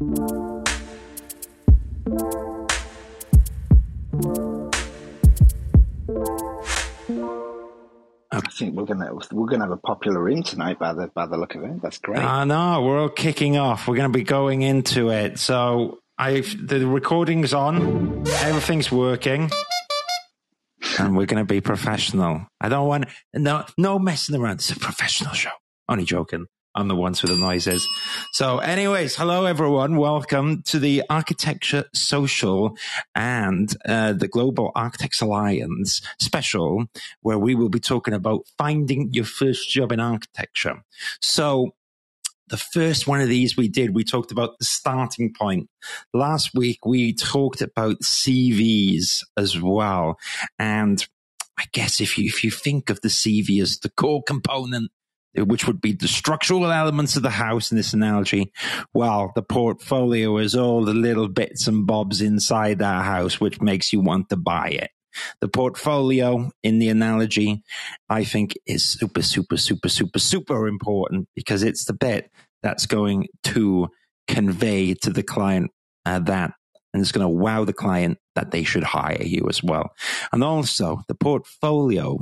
I think we're gonna we're gonna have a popular in tonight by the by the look of it. That's great. I know we're all kicking off. We're to be going into it. So I the recording's on. Everything's working. And we're going to be professional. I don't want no no messing around. It's a professional show. Only joking. I'm the ones with the noises. So, anyways, hello everyone. Welcome to the Architecture Social and uh, the Global Architects Alliance special, where we will be talking about finding your first job in architecture. So, the first one of these we did, we talked about the starting point. Last week, we talked about CVs as well. And I guess if you, if you think of the CV as the core component which would be the structural elements of the house in this analogy, well, the portfolio is all the little bits and bobs inside that house, which makes you want to buy it. The portfolio in the analogy, I think is super, super, super, super, super important because it's the bit that's going to convey to the client uh, that and it's going to wow the client that they should hire you as well. And also the portfolio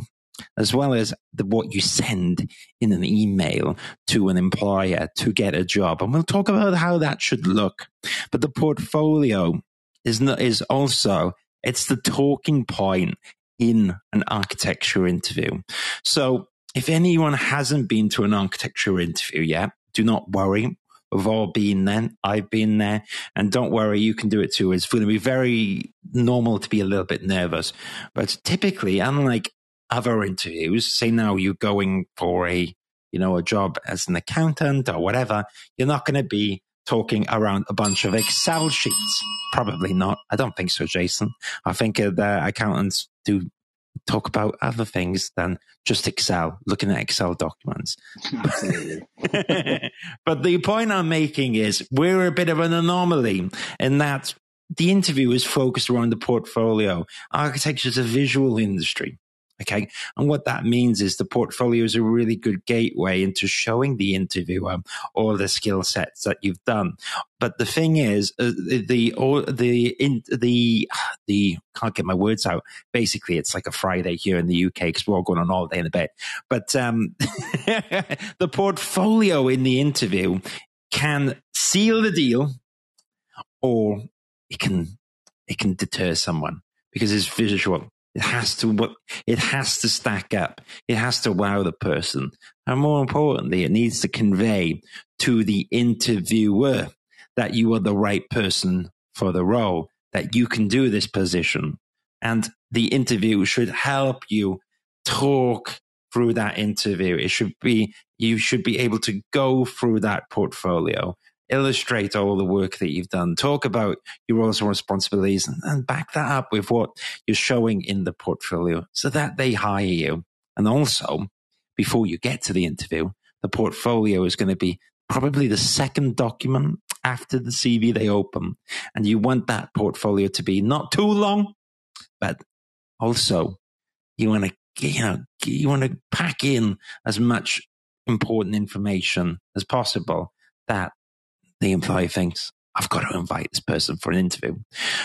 as well as the, what you send in an email to an employer to get a job. And we'll talk about how that should look. But the portfolio is, not, is also, it's the talking point in an architecture interview. So if anyone hasn't been to an architecture interview yet, do not worry. We've all been there. I've been there. And don't worry, you can do it too. It's going to be very normal to be a little bit nervous. But typically, unlike other interviews, say now you're going for a, you know, a job as an accountant or whatever, you're not going to be talking around a bunch of Excel sheets. Probably not. I don't think so, Jason. I think uh, the accountants do talk about other things than just Excel, looking at Excel documents. Absolutely. but the point I'm making is we're a bit of an anomaly in that the interview is focused around the portfolio. Architecture is a visual industry. Okay. And what that means is the portfolio is a really good gateway into showing the interviewer all the skill sets that you've done. But the thing is, uh, the, the, in, the, the, can't get my words out. Basically, it's like a Friday here in the UK because we're all going on all day in a bit. But, um, the portfolio in the interview can seal the deal or it can, it can deter someone because it's visual. It has to it has to stack up. It has to wow the person. And more importantly, it needs to convey to the interviewer that you are the right person for the role, that you can do this position. And the interview should help you talk through that interview. It should be, you should be able to go through that portfolio illustrate all the work that you've done, talk about your roles and responsibilities, and, and back that up with what you're showing in the portfolio so that they hire you. And also, before you get to the interview, the portfolio is going to be probably the second document after the CV they open. And you want that portfolio to be not too long, but also you want to, you know, you want to pack in as much important information as possible that the employee thinks, I've got to invite this person for an interview.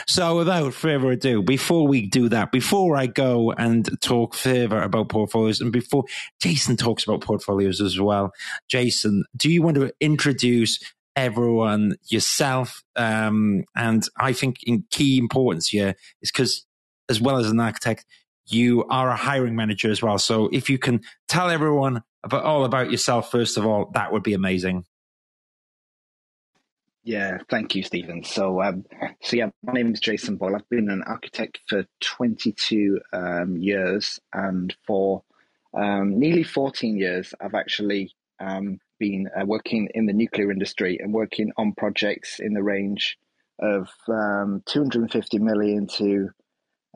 So without further ado, before we do that, before I go and talk further about portfolios and before Jason talks about portfolios as well, Jason, do you want to introduce everyone yourself? Um, and I think in key importance here is because as well as an architect, you are a hiring manager as well. So if you can tell everyone about all about yourself, first of all, that would be amazing. Yeah, thank you, Stephen. So, um, so yeah, my name is Jason Boyle. I've been an architect for 22 um, years, and for um, nearly 14 years, I've actually um, been uh, working in the nuclear industry and working on projects in the range of um, 250 million to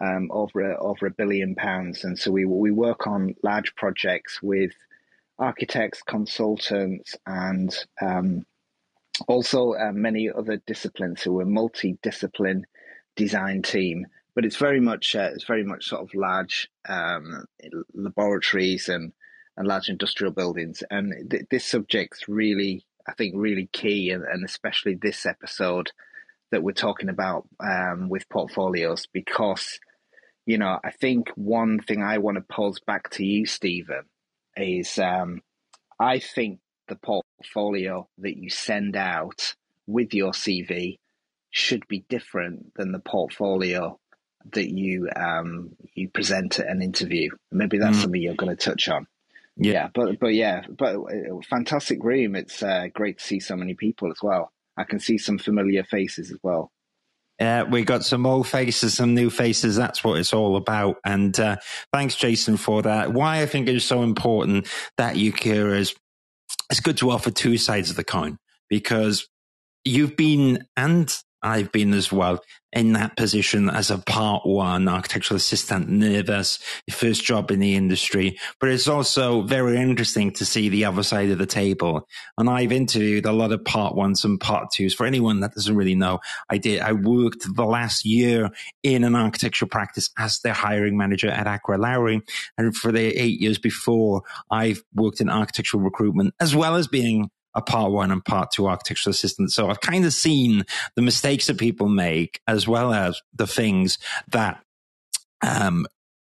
um, over a, over a billion pounds. And so we we work on large projects with architects, consultants, and also uh, many other disciplines. So we're multi-discipline design team, but it's very much uh, it's very much sort of large um, laboratories and and large industrial buildings. And th- this subject's really I think really key, and, and especially this episode that we're talking about um, with portfolios, because you know I think one thing I want to pose back to you, Stephen, is um, I think the portfolio that you send out with your CV should be different than the portfolio that you um, you present at an interview. Maybe that's mm. something you're going to touch on. Yeah. yeah. but but yeah, but uh, fantastic room. It's uh, great to see so many people as well. I can see some familiar faces as well. Uh, we got some old faces, some new faces. That's what it's all about. And uh, thanks, Jason, for that. Why I think it's so important that Ukira is it's good to offer two sides of the coin because you've been and I've been as well in that position as a part one architectural assistant, nervous, first job in the industry. But it's also very interesting to see the other side of the table. And I've interviewed a lot of part ones and part twos. For anyone that doesn't really know, I did, I worked the last year in an architectural practice as the hiring manager at Aqua Lowry. And for the eight years before, I've worked in architectural recruitment as well as being a part one and part two architectural assistant. So I've kind of seen the mistakes that people make as well as the things that, um,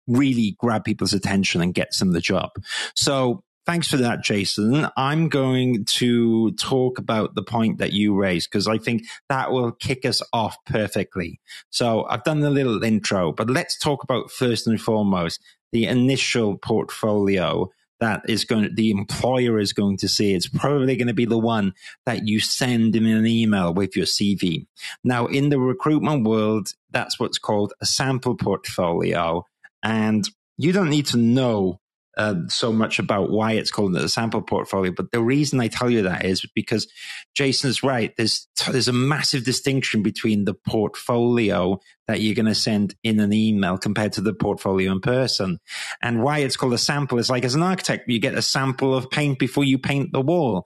really grab people's attention and gets them the job. So Thanks for that, Jason. I'm going to talk about the point that you raised because I think that will kick us off perfectly. So I've done a little intro, but let's talk about first and foremost the initial portfolio that is going the employer is going to see it's probably going to be the one that you send in an email with your CV. Now in the recruitment world, that's what's called a sample portfolio. And you don't need to know uh, so much about why it's called the sample portfolio. But the reason I tell you that is because Jason's right. There's there's a massive distinction between the portfolio that you're going to send in an email compared to the portfolio in person. And why it's called a sample is like as an architect, you get a sample of paint before you paint the wall.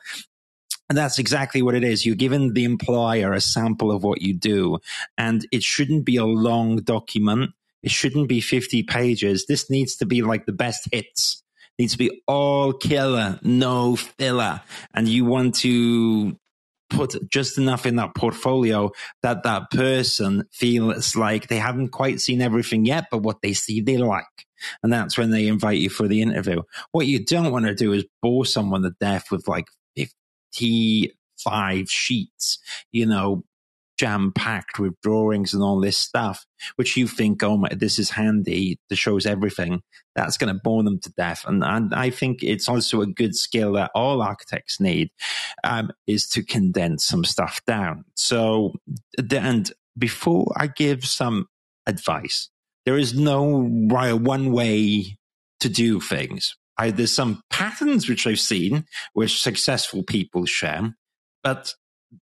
And that's exactly what it is. You're giving the employer a sample of what you do. And it shouldn't be a long document. It shouldn't be 50 pages. This needs to be like the best hits. Needs to be all killer, no filler. And you want to put just enough in that portfolio that that person feels like they haven't quite seen everything yet, but what they see they like. And that's when they invite you for the interview. What you don't want to do is bore someone to death with like 55 sheets, you know, jam packed with drawings and all this stuff, which you think, oh my, this is handy. This shows everything. That's going to bore them to death. And, and I think it's also a good skill that all architects need um, is to condense some stuff down. So, and before I give some advice, there is no one way to do things. I, there's some patterns which I've seen which successful people share, but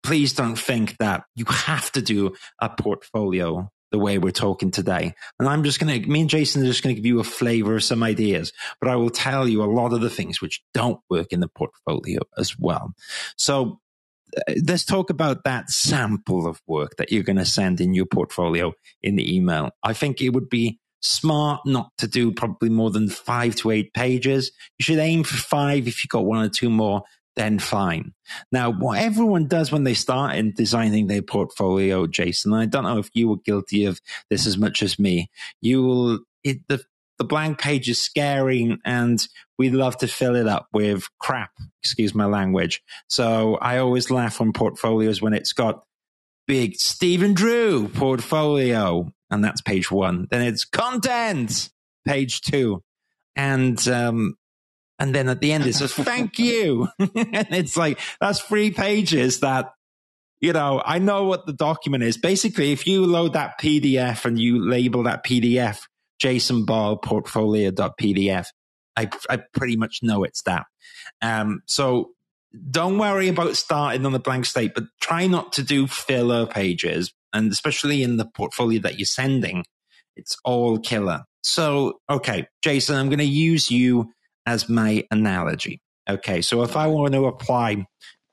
please don't think that you have to do a portfolio the way we're talking today. And I'm just going to, me and Jason are just going to give you a flavor of some ideas, but I will tell you a lot of the things which don't work in the portfolio as well. So uh, let's talk about that sample of work that you're going to send in your portfolio in the email. I think it would be smart not to do probably more than five to eight pages. You should aim for five if you've got one or two more then fine. Now, what everyone does when they start in designing their portfolio, Jason, I don't know if you were guilty of this as much as me. You will, it, the, the blank page is scary and we love to fill it up with crap, excuse my language. So I always laugh on portfolios when it's got big Stephen Drew portfolio and that's page one. Then it's content, page two. And um, and then at the end, it says, thank you. and it's like, that's three pages that, you know, I know what the document is. Basically, if you load that PDF and you label that PDF Jason Boyle portfolio.pdf, I, I pretty much know it's that. Um, so don't worry about starting on the blank state, but try not to do filler pages. And especially in the portfolio that you're sending, it's all killer. So, okay, Jason, I'm going to use you as my analogy. Okay, so if I want to apply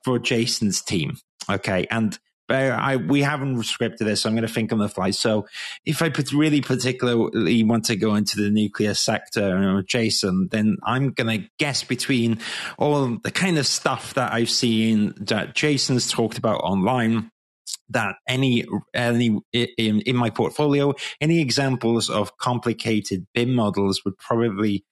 for Jason's team, okay, and I, we haven't scripted this, so I'm going to think on the fly. So if I put really particularly want to go into the nuclear sector, Jason, then I'm going to guess between all the kind of stuff that I've seen that Jason's talked about online that any any in, in my portfolio any examples of complicated BIM models would probably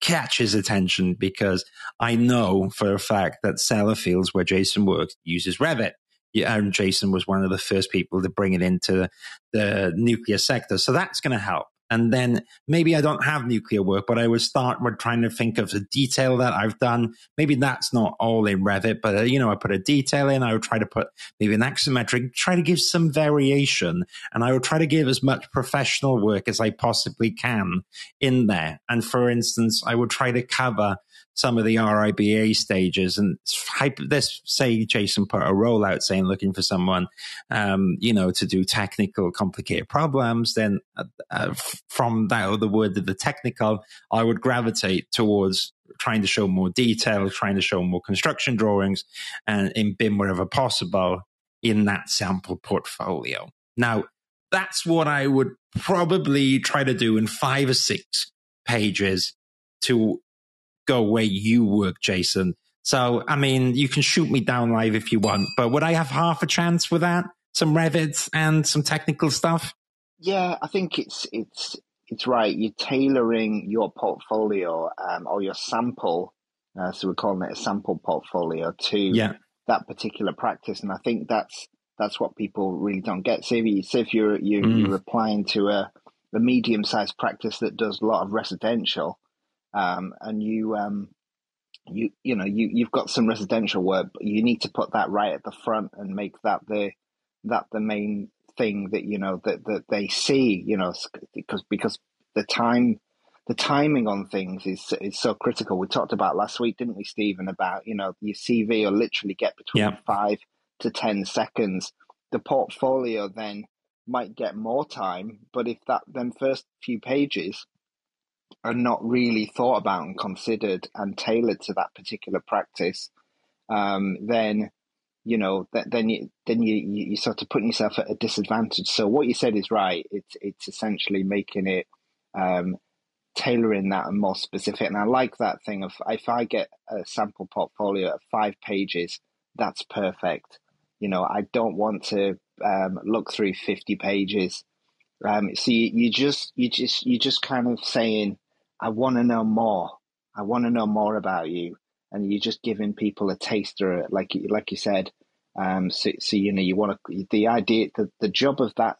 catch his attention because I know for a fact that Sellafields, where Jason works, uses Revit and Jason was one of the first people to bring it into the nuclear sector. So that's going to help. And then maybe I don't have nuclear work, but I would start with trying to think of the detail that I've done. Maybe that's not all in Revit, but uh, you know, I put a detail in. I would try to put maybe an axonometric, try to give some variation, and I would try to give as much professional work as I possibly can in there. And for instance, I would try to cover some of the RIBA stages. And let's say Jason put a rollout saying looking for someone, um, you know, to do technical, complicated problems. Then uh, uh, from that other word of the technical, I would gravitate towards trying to show more detail, trying to show more construction drawings, and in BIM wherever possible in that sample portfolio. Now, that's what I would probably try to do in five or six pages to go where you work, Jason. So, I mean, you can shoot me down live if you want, but would I have half a chance with that? Some Revit and some technical stuff? Yeah, I think it's it's it's right. You're tailoring your portfolio um, or your sample, uh, so we're calling it a sample portfolio to yeah. that particular practice, and I think that's that's what people really don't get. So if, you, say if you're you, mm. you're applying to a, a medium sized practice that does a lot of residential, um, and you um, you you know you you've got some residential work, but you need to put that right at the front and make that the that the main thing that you know that that they see. You know because because the time the timing on things is is so critical. We talked about last week, didn't we, Stephen? About you know your CV will literally get between yeah. five to ten seconds. The portfolio then might get more time, but if that then first few pages are not really thought about and considered and tailored to that particular practice, um, then you know th- then you then you you sort of putting yourself at a disadvantage. So what you said is right. It's it's essentially making it um, tailoring that and more specific. And I like that thing of if I get a sample portfolio of five pages, that's perfect. You know, I don't want to um, look through fifty pages um, so you, you just you just you just kind of saying, I want to know more. I want to know more about you, and you're just giving people a taster, like like you said. Um, so, so you know you want to the idea the the job of that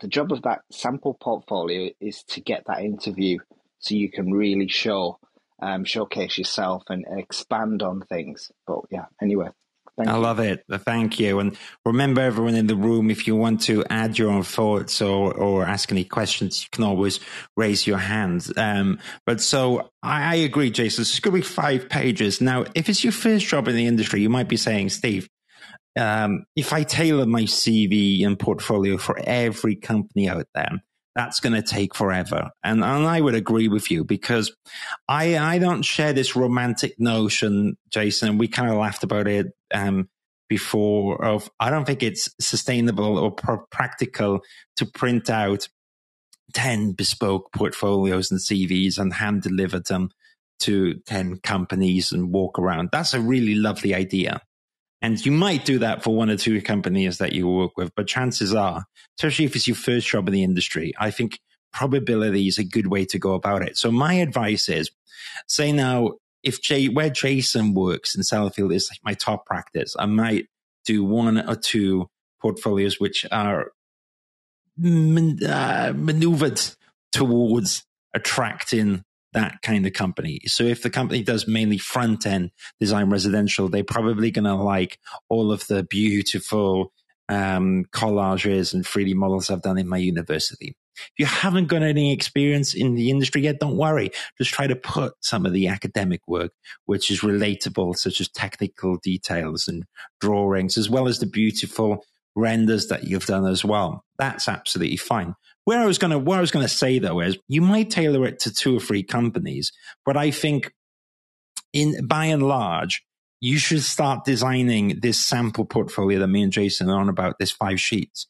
the job of that sample portfolio is to get that interview, so you can really show um, showcase yourself and expand on things. But yeah, anyway. Thank I you. love it. Thank you. And remember, everyone in the room, if you want to add your own thoughts or, or ask any questions, you can always raise your hand. Um, but so I, I agree, Jason. It's going to be five pages. Now, if it's your first job in the industry, you might be saying, Steve, um, if I tailor my CV and portfolio for every company out there, that's going to take forever. And, and I would agree with you because I, I don't share this romantic notion, Jason. We kind of laughed about it, um, before of, I don't think it's sustainable or pr- practical to print out 10 bespoke portfolios and CVs and hand deliver them to 10 companies and walk around. That's a really lovely idea. And you might do that for one or two companies that you work with, but chances are, especially if it's your first job in the industry, I think probability is a good way to go about it. So my advice is say now, if Jay, where Jason works in Sellafield is like my top practice, I might do one or two portfolios which are man, uh, maneuvered towards attracting that kind of company. So if the company does mainly front end design residential, they're probably going to like all of the beautiful um, collages and 3D models I've done in my university. If you haven't got any experience in the industry yet, don't worry. Just try to put some of the academic work, which is relatable, such as technical details and drawings, as well as the beautiful renders that you've done as well. That's absolutely fine. Where I was going to, what I was going to say though is you might tailor it to two or three companies, but I think in by and large, you should start designing this sample portfolio that me and Jason are on about, this five sheets.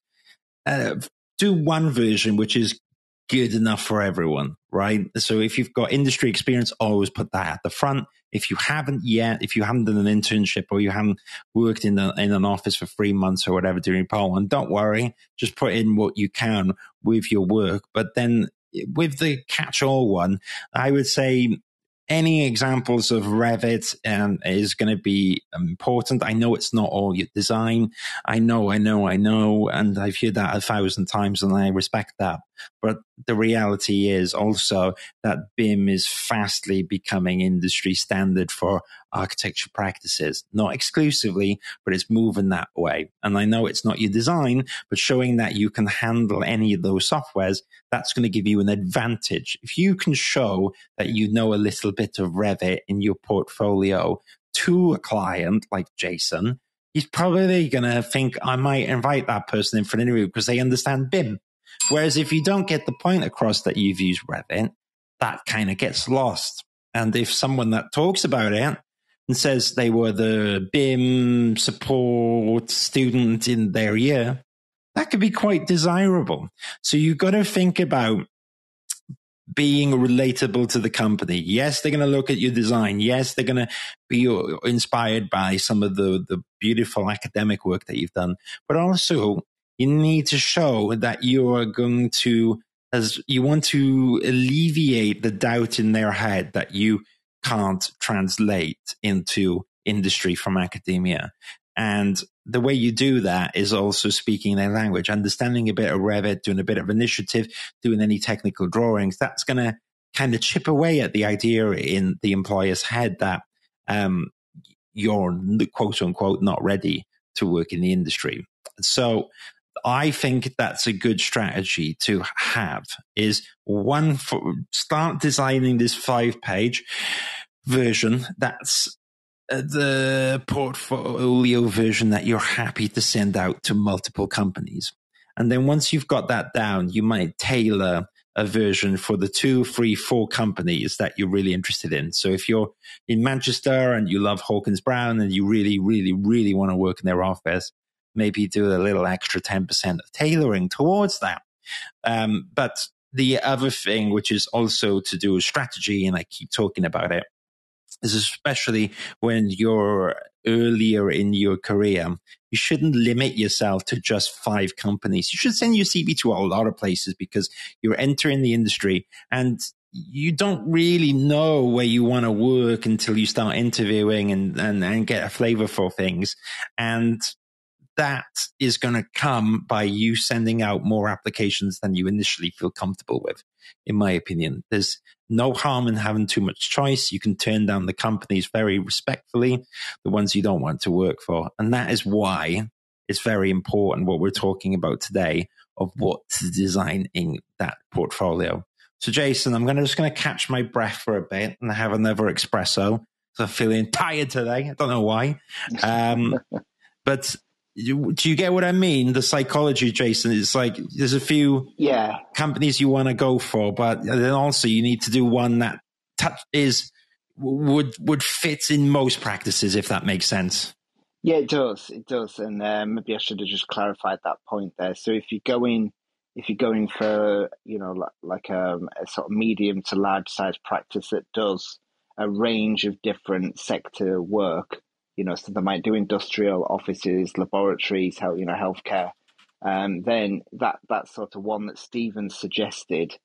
Uh, do one version, which is good enough for everyone, right? So if you've got industry experience, always put that at the front. If you haven't yet, if you haven't done an internship or you haven't worked in, a, in an office for three months or whatever during Poland, don't worry. Just put in what you can with your work. But then eh, with the catch all one, I would say any examples of Revit um, is going to be important. I know it's not all your design. I know, I know, I know. And I've heard that a thousand times and I respect that. But the reality is also that BIM is fastly becoming industry standard for architecture practices, not exclusively, but it's moving that way. And I know it's not your design, but showing that you can handle any of those softwares, that's going to give you an advantage. If you can show that you know a little bit of Revit in your portfolio to a client like Jason, he's probably going to think I might invite that person in for an interview because they understand BIM. Whereas if you don't get the point across that you've used Revit, that kind of gets lost. And if someone that talks about it and says they were the BIM support student in their year, that could be quite desirable. So you've got to think about being relatable to the company. Yes, they're going to look at your design. Yes, they're going to be uh, inspired by some of the, the beautiful academic work that you've done, but also you need to show that you are going to, as you want to alleviate the doubt in their head that you can't translate into industry from academia. And the way you do that is also speaking their language, understanding a bit of Revit, doing a bit of initiative, doing any technical drawings. That's going to kind of chip away at the idea in the employer's head that um, you're quote unquote not ready to work in the industry. So I think that's a good strategy to have is one for start designing this five page version that's uh, the portfolio version that you're happy to send out to multiple companies. And then once you've got that down, you might tailor a version for the two, three, four companies that you're really interested in. So if you're in Manchester and you love Hawkins Brown and you really, really, really want to work in their office, maybe do a little extra 10% of tailoring towards that. Um, but the other thing, which is also to do with strategy, and I keep talking about it, is especially when you're earlier in your career, you shouldn't limit yourself to just five companies. You should send your CV to a lot of places because you're entering the industry and you don't really know where you want to work until you start interviewing and, and, and get a flavor for things. And that is going to come by you sending out more applications than you initially feel comfortable with, in my opinion. There's no harm in having too much choice. You can turn down the companies very respectfully, the ones you don't want to work for. And that is why it's very important what we're talking about today of what to design in that portfolio. So, Jason, I'm gonna, just going to catch my breath for a bit and have another espresso. So I'm feeling tired today. I don't know why. Um, but do you get what I mean? The psychology, Jason, it's like there's a few yeah companies you want to go for, but then also you need to do one that touch is would would fit in most practices, if that makes sense. Yeah, it does. It does, and uh, maybe I should have just clarified that point there. So if you're going, if you're going for, you know, like, like um, a sort of medium to large size practice that does a range of different sector work, you know, so they might do industrial offices, laboratories, health, you know, healthcare. Um, then that that sort of one that Stephen suggested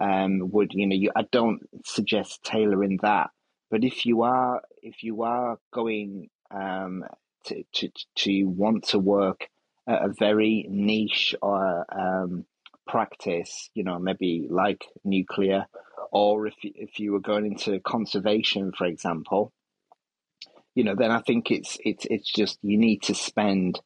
um, would, you know, you, I don't suggest tailoring that, but if you are if you are going um, to, to to want to work at a very niche or um, practice, you know, maybe like nuclear, or if if you were going into conservation, for example, you know, then I think it's it's it's just you need to spend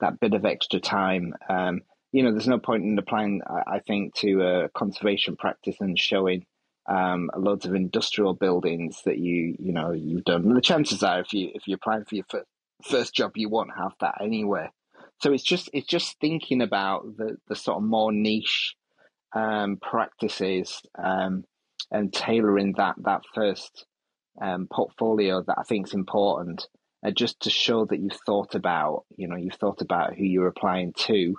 that bit of extra time. Um, you know, there's no point in applying, I, think, to a conservation practice and showing um, loads of industrial buildings that you you know you've done. The chances are, if you if you're applying for your first, first job, you won't have that anyway. So it's just it's just thinking about the the sort of more niche um, practices um, and tailoring that that first um, portfolio that I think is important. uh, just to show that you've thought about, you know, you've thought about who you're applying to,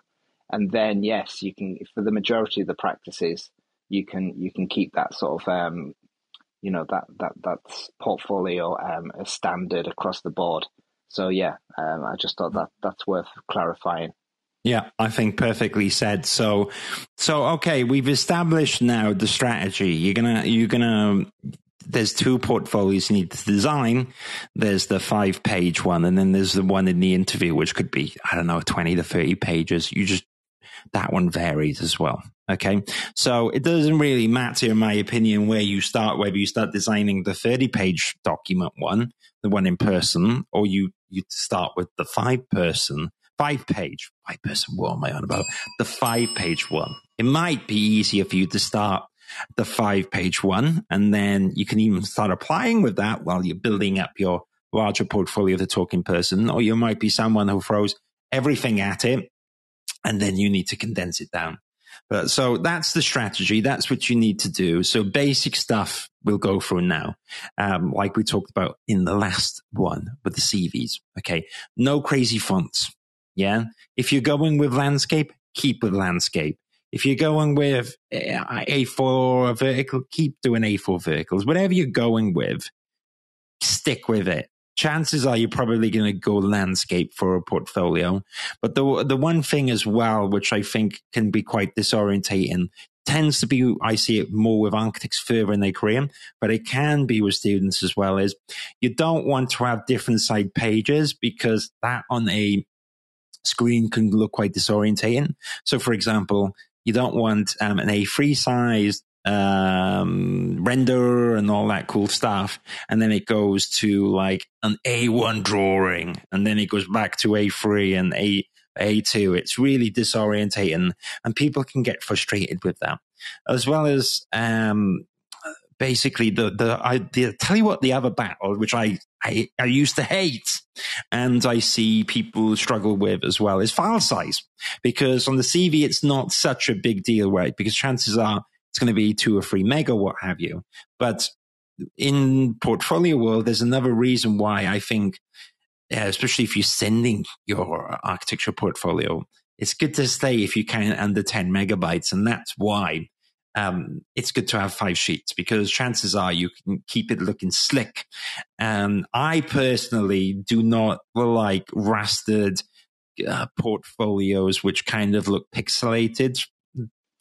and then yes, you can for the majority of the practices, you can you can keep that sort of um, you know that that that's portfolio um, a standard across the board. So yeah, um, I just thought that that's worth clarifying. Yeah, I think perfectly said. So, so okay, we've established now the strategy. You're gonna, you're gonna. There's two portfolios you need to design. There's the five page one, and then there's the one in the interview, which could be I don't know, twenty to thirty pages. You just that one varies as well. Okay. So it doesn't really matter, in my opinion, where you start, whether you start designing the 30 page document one, the one in person, or you, you start with the five person, five page, five person. What am I on about? The five page one. It might be easier for you to start the five page one, and then you can even start applying with that while you're building up your larger portfolio of the talking person, or you might be someone who throws everything at it and then you need to condense it down. But so that's the strategy. That's what you need to do. So basic stuff we'll go through now. Um, like we talked about in the last one with the CVs. Okay. No crazy fonts. Yeah. If you're going with landscape, keep with landscape. If you're going with A4 or a vertical, keep doing A4 verticals. Whatever you're going with, stick with it chances are you're probably going to go landscape for a portfolio. But the the one thing as well, which I think can be quite disorientating, tends to be I see it more with architects further in their career, but it can be with students as well. Is you don't want to have different side pages because that on a screen can look quite disorientating. So, for example, you don't want um, an A3 size um, render and all that cool stuff. And then it goes to like an A1 drawing and then it goes back to A3 and A, A2. It's really disorientating and people can get frustrated with that as well as, um, basically the, the, I the, tell you what the other battle, which I, I, I used to hate and I see people struggle with as well is file size because on the CV, it's not such a big deal, right? Because chances are it's going to be two or three mega, what have you. But in portfolio world, there's another reason why I think, uh, especially if you're sending your architecture portfolio, it's good to stay if you can under 10 megabytes. And that's why um, it's good to have five sheets because chances are you can keep it looking slick. And I personally do not like rastered uh, portfolios which kind of look pixelated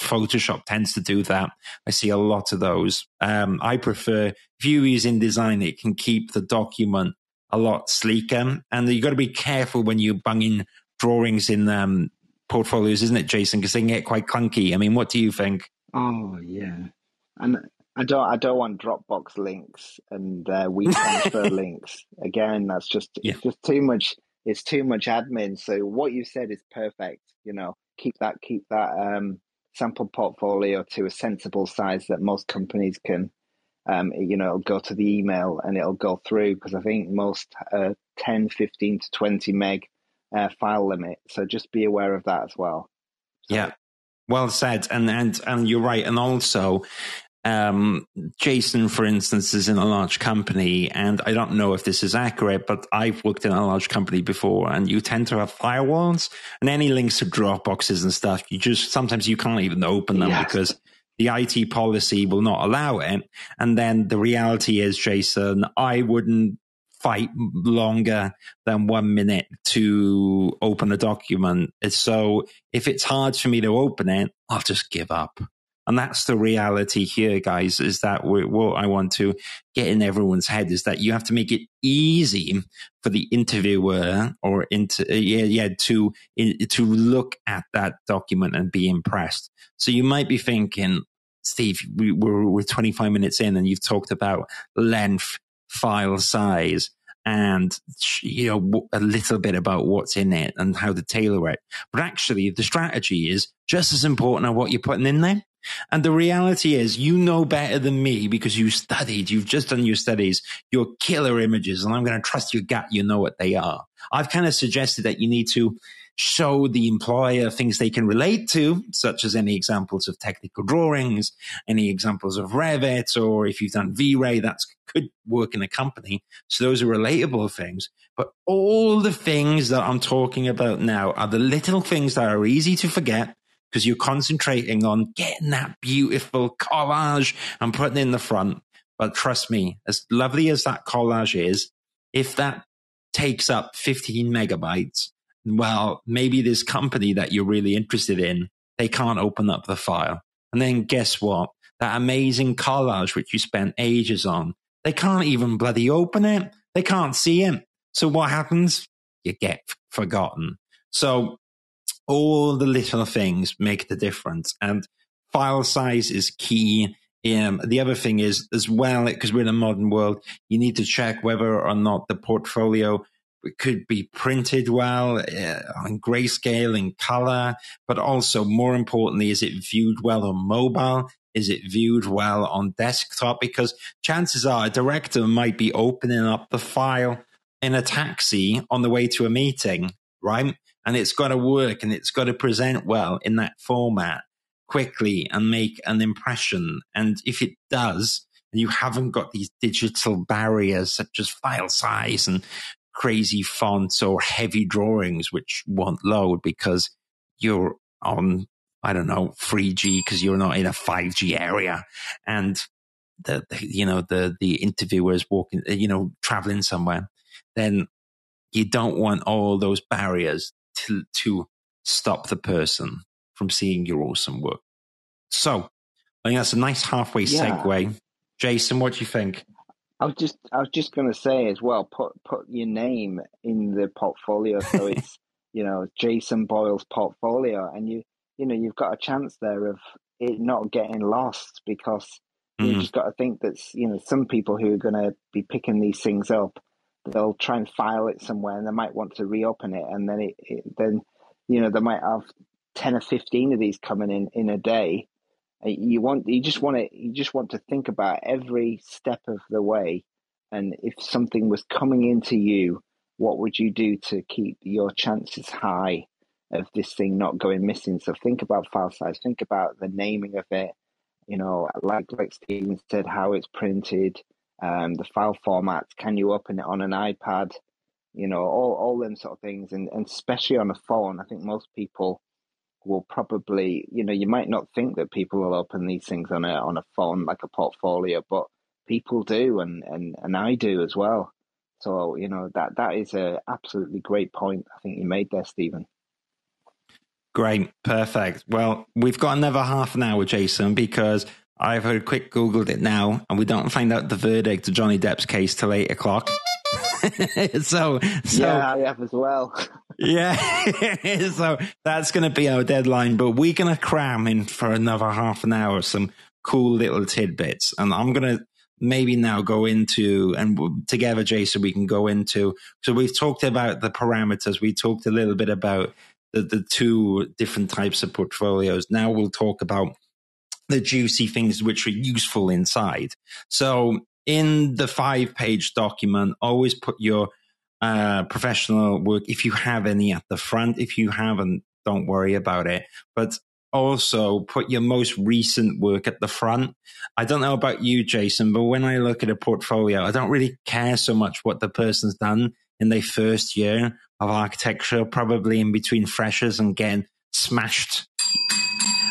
Photoshop tends to do that. I see a lot of those. Um, I prefer if you use InDesign, it can keep the document a lot sleeker. And you've got to be careful when you bung in drawings in um, portfolios, isn't it, Jason? Because they can get quite clunky. I mean, what do you think? Oh yeah, and I don't I don't want Dropbox links and uh, WeTransfer links. Again, that's just yeah. it's just too much. It's too much admin. So what you said is perfect. You know, keep that keep that um, sample portfolio to a sensible size that most companies can um, you know, it'll go to the email and it'll go through because I think most uh, 10, 15 to 20 meg uh, file limit. So just be aware of that as well. So, yeah. Well said. And, and, and you're right. And also, um, Jason, for instance, is in a large company, and I don't know if this is accurate, but I've worked in a large company before, and you tend to have firewalls and any links to Dropboxes and stuff. You just sometimes you can't even open them yes. because the IT policy will not allow it. And then the reality is, Jason, I wouldn't fight longer than one minute to open a document. So if it's hard for me to open it, I'll just give up. And that's the reality here, guys, is that what I want to get in everyone's head is that you have to make it easy for the interviewer or into, uh, yeah, yeah, to, to look at that document and be impressed. So you might be thinking, Steve, we, we're, we're 25 minutes in and you've talked about length, file size, and you know a little bit about what's in it and how to tailor it. But actually, the strategy is just as important as what you're putting in there. And the reality is, you know better than me because you studied, you've just done your studies, your killer images, and I'm going to trust your gut, you know what they are. I've kind of suggested that you need to show the employer things they can relate to, such as any examples of technical drawings, any examples of Revit, or if you've done V-Ray, that could work in a company. So those are relatable things. But all the things that I'm talking about now are the little things that are easy to forget because you're concentrating on getting that beautiful collage and putting in the front. But trust me, as lovely as that collage is, if that takes up 15 megabytes, well, maybe this company that you're really interested in, they can't open up the file. And then guess what? That amazing collage, which you spent ages on, they can't even bloody open it. They can't see it. So what happens? You get forgotten. So all the little things make the difference and file size is key. Um, the other thing is as well, because we're in a modern world, you need to check whether or not the portfolio could be printed well uh, on grayscale in color, but also more importantly, is it viewed well on mobile? Is it viewed well on desktop? Because chances are a director might be opening up the file in a taxi on the way to a meeting, right? And it's got to work and it's got to present well in that format quickly and make an impression. And if it does, and you haven't got these digital barriers such as file size and crazy fonts or heavy drawings which won't load because you're on I don't know 3G because you're not in a 5G area. And the, you know the the interviewers walking you know traveling somewhere then you don't want all those barriers to to stop the person from seeing your awesome work. So I think that's a nice halfway yeah. segue. Jason what do you think I was just I was just going to say as well, put put your name in the portfolio so it's you know Jason Boyle's portfolio, and you you know you've got a chance there of it not getting lost because mm. you just got to think that you know some people who are going to be picking these things up, they'll try and file it somewhere, and they might want to reopen it, and then it, it then you know they might have ten or fifteen of these coming in in a day you want you just want to you just want to think about every step of the way. And if something was coming into you what would you do to keep your chances high of this thing not going missing? So think about file size think about the naming of it. You know like like Stephen said how it's printed um, the file format can you open it on an ipad? You know all, all them sort of things. And, and especially on a phone i think most people will probably, you know, you might not think that people will open these things on a on a phone like a portfolio, but people do, and and and I do as well. So you know that that is a absolutely great point. I think you made there, Stephen. Great, perfect. Well, we've got another half an hour, Jason, because I've heard quick googled it now, and we don't find out the verdict of Johnny Depp's case till eight o'clock. so, so yeah, I have as well. yeah, so that's going to be our deadline, but we're going to cram in for another half an hour some cool little tidbits, and I'm going to maybe now go into and together, Jason, we can go into. So we've talked about the parameters. We talked a little bit about the, the two different types of portfolios. Now we'll talk about the juicy things which are useful inside. So in the five page document, always put your uh, professional work, if you have any at the front. If you haven't, don't worry about it. But also put your most recent work at the front. I don't know about you, Jason, but when I look at a portfolio, I don't really care so much what the person's done in their first year of architecture, probably in between freshers and getting smashed.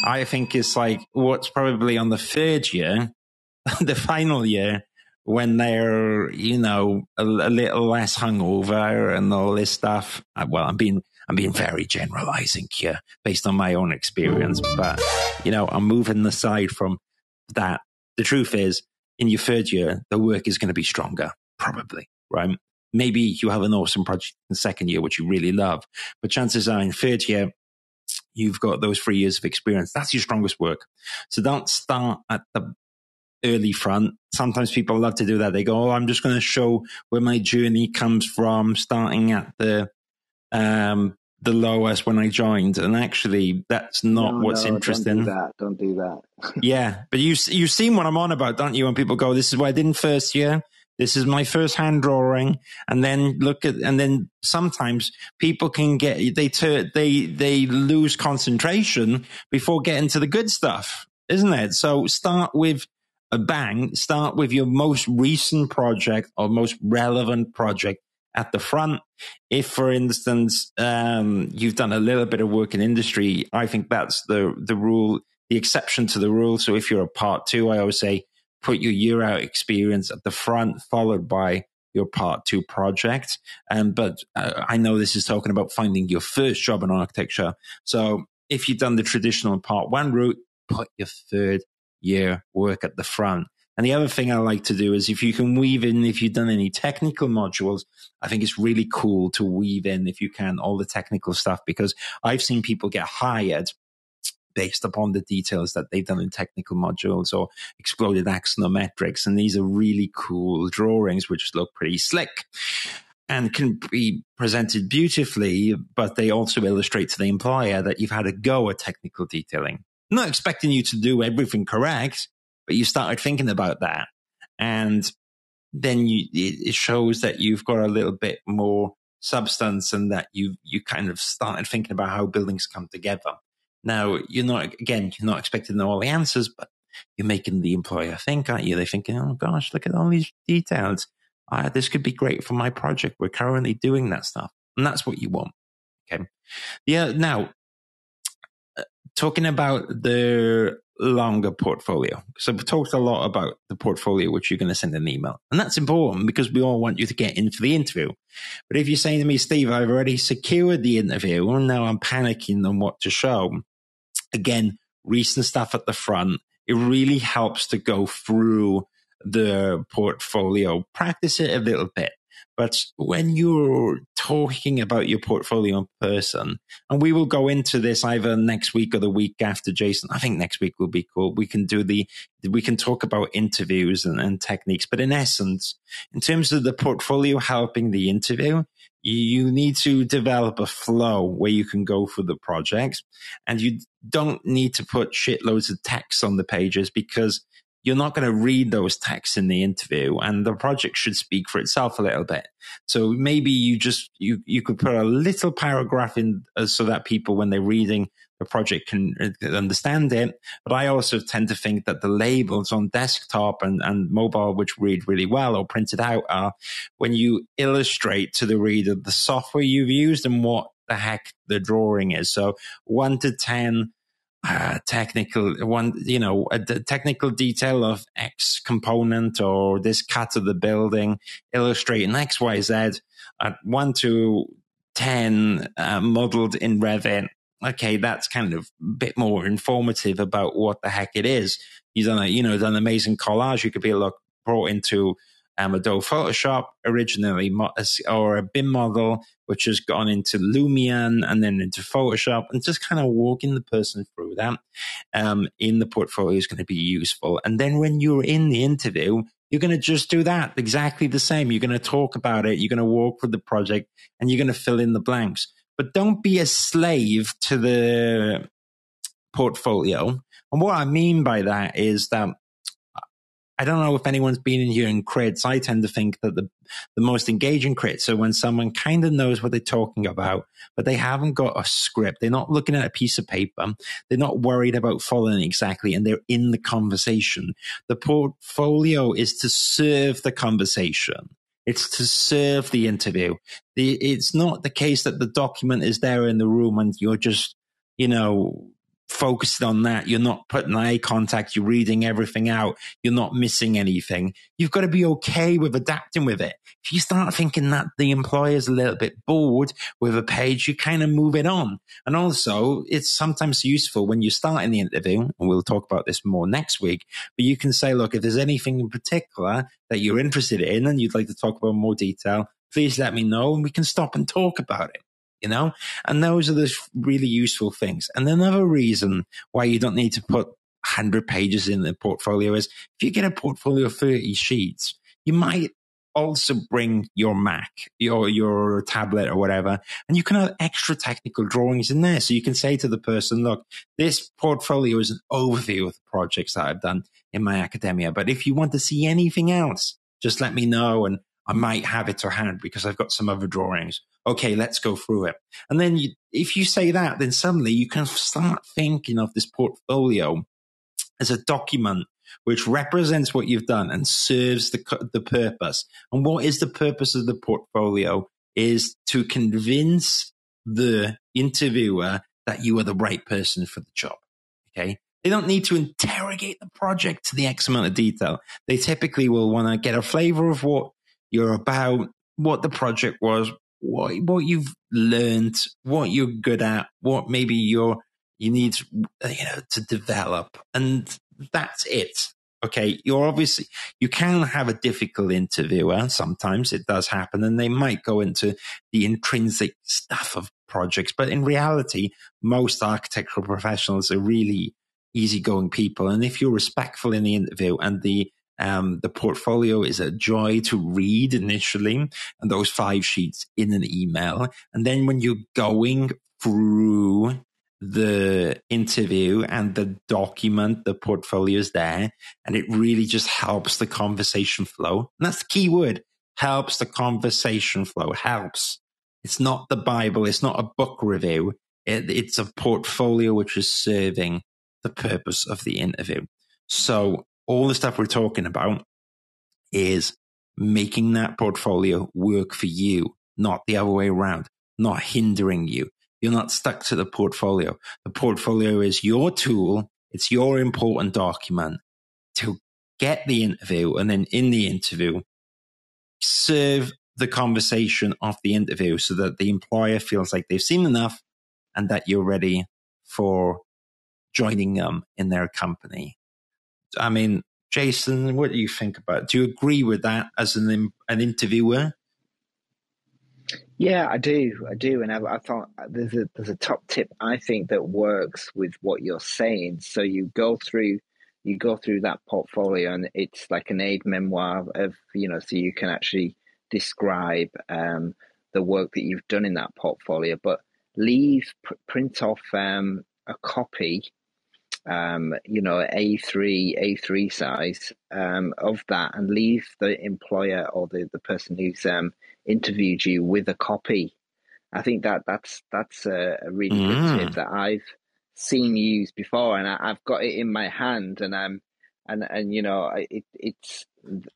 I think it's like what's probably on the third year, the final year, when they're you know a, a, little less hungover and all this stuff. Uh, well, I'm being I'm being very generalizing here based on my own experience, but you know I'm moving aside from that. The truth is, in your third year, the work is going to be stronger, probably, right? Maybe you have an awesome project in the second year, which you really love, but chances are in third year, you've got those three years of experience. That's your strongest work. So don't start at the early front. Sometimes people love to do that. They go, "Oh, I'm just going to show where my journey comes from, starting at the um, the lowest when I joined." And actually, that's not no, what's no, interesting. Don't do that. Don't do that. yeah, but you you've seen what I'm on about, don't you? When people go, "This is what I did in first year." This is my first hand drawing. And then look at, and then sometimes people can get, they, ter- they, they lose concentration before getting to the good stuff, isn't it? So start with a bang, start with your most recent project or most relevant project at the front. If, for instance, um, you've done a little bit of work in industry, I think that's the the rule, the exception to the rule. So if you're a part two, I always say put your year out experience at the front, followed by your part two project. Um, but uh, I know this is talking about finding your first job in architecture. So if you've done the traditional part one route, put your third year work at the front. And the other thing I like to do is if you can weave in, if you've done any technical modules, I think it's really cool to weave in, if you can, all the technical stuff because I've seen people get hired based upon the details that they've done in technical modules or exploded axonometrics. And these are really cool drawings, which look pretty slick and can be presented beautifully, but they also illustrate to the employer that you've had a go at technical detailing. I'm not expecting you to do everything correct, but you started thinking about that. And then you, it shows that you've got a little bit more substance and that you you kind of started thinking about how buildings come together. Now, you're not, again, you're not expected to know all the answers, but you're making the employer think, aren't you? They're thinking, oh gosh, look at all these details. Uh, this could be great for my project. We're currently doing that stuff. And that's what you want. Okay. Yeah. Now, talking about the longer portfolio. So we've talked a lot about the portfolio, which you're going to send an email. And that's important because we all want you to get into the interview. But if you're saying to me, Steve, I've already secured the interview and now I'm panicking on what to show, again, recent stuff at the front, it really helps to go through the portfolio, practice it a little bit. But when you're talking about your portfolio in person, and we will go into this either next week or the week after, Jason. I think next week will be cool. We can do the, we can talk about interviews and, and techniques. But in essence, in terms of the portfolio helping the interview, you need to develop a flow where you can go for the projects and you don't need to put shitloads of text on the pages because you're not going to read those texts in the interview and the project should speak for itself a little bit. So maybe you just, you, you could put a little paragraph in uh, so that people, when they're reading the project can uh, understand it. But I also tend to think that the labels on desktop and, and mobile, which read really well or printed out are when you illustrate to the reader the software you've used and what the heck the drawing is. So one to 10, uh, technical one, you know, a, the technical detail of X component or this cut of the building, illustrating X, Y, Z at one to 10 uh, modeled in Revit. Okay, that's kind of a bit more informative about what the heck it is. You've done a, you know, done an amazing collage. You could be look brought into um, Adobe Photoshop originally, or a BIM model, which has gone into Lumion and then into Photoshop, and just kind of walking the person through that um, in the portfolio is going to be useful. And then when you're in the interview, you're going to just do that exactly the same. You're going to talk about it, you're going to walk through the project, and you're going to fill in the blanks. But don't be a slave to the portfolio. And what I mean by that is that I don't know if anyone's been in here in crits. I tend to think that the, the most engaging crits are when someone kind of knows what they're talking about, but they haven't got a script. They're not looking at a piece of paper. They're not worried about following exactly, and they're in the conversation. The portfolio is to serve the conversation. It's to serve the interview. The, it's not the case that the document is there in the room and you're just, you know, focused on that. You're not putting eye contact. You're reading everything out. You're not missing anything. You've got to be okay with adapting with it. If you start thinking that the employer's a little bit bored with a page, you kind of move it on. And also it's sometimes useful when you start in the interview, and we'll talk about this more next week, but you can say, look, if there's anything in particular that you're interested in and you'd like to talk about more detail, please let me know and we can stop and talk about it you know? And those are the really useful things. And another reason why you don't need to put 100 pages in the portfolio is if you get a portfolio of 30 sheets, you might also bring your Mac, your, your tablet or whatever, and you can have extra technical drawings in there. So you can say to the person, look, this portfolio is an overview of the projects that I've done in my academia. But if you want to see anything else, Just let me know and I might have it to hand because I've got some other drawings. Okay, let's go through it. And then you, if you say that, then suddenly you can start thinking of this portfolio as a document which represents what you've done and serves the, the purpose. And what is the purpose of the portfolio is to convince the interviewer that you are the right person for the job. Okay. They don't need to interrogate the project to the X amount of detail. They typically will want to get a flavor of what you're about, what the project was, what, what you've learned, what you're good at, what maybe you're, you need, uh, you know, to develop. And that's it. Okay. You're obviously, you can have a difficult interviewer. Sometimes it does happen and they might go into the intrinsic stuff of projects. But in reality, most architectural professionals are really easygoing people. And if you're respectful in the interview and the um, the portfolio is a joy to read initially, and those five sheets in an email. And then when you're going through the interview and the document, the portfolio is there, and it really just helps the conversation flow. And that's the key word helps the conversation flow, helps. It's not the Bible, it's not a book review, it, it's a portfolio which is serving the purpose of the interview. So, all the stuff we're talking about is making that portfolio work for you, not the other way around, not hindering you. You're not stuck to the portfolio. The portfolio is your tool. It's your important document to get the interview. And then in the interview, serve the conversation of the interview so that the employer feels like they've seen enough and that you're ready for joining them in their company. I mean, Jason, what do you think about it? Do you agree with that as an, an interviewer? Yeah, I do. I do, and I, I, thought there's a there's a top tip I think that works with what you're saying. So you go through you go through that portfolio, and it's like an aid memoir of you know, so you can actually describe um, the work that you've done in that portfolio, but leave pr- print off um, a copy um, you know, A3, A3 size um, of that and leave the employer or the, the person who's um, interviewed you with a copy. I think that that's that's a, a really mm. good tip that I've seen used before, and I, have got it in my hand, and I'm and and you know it it's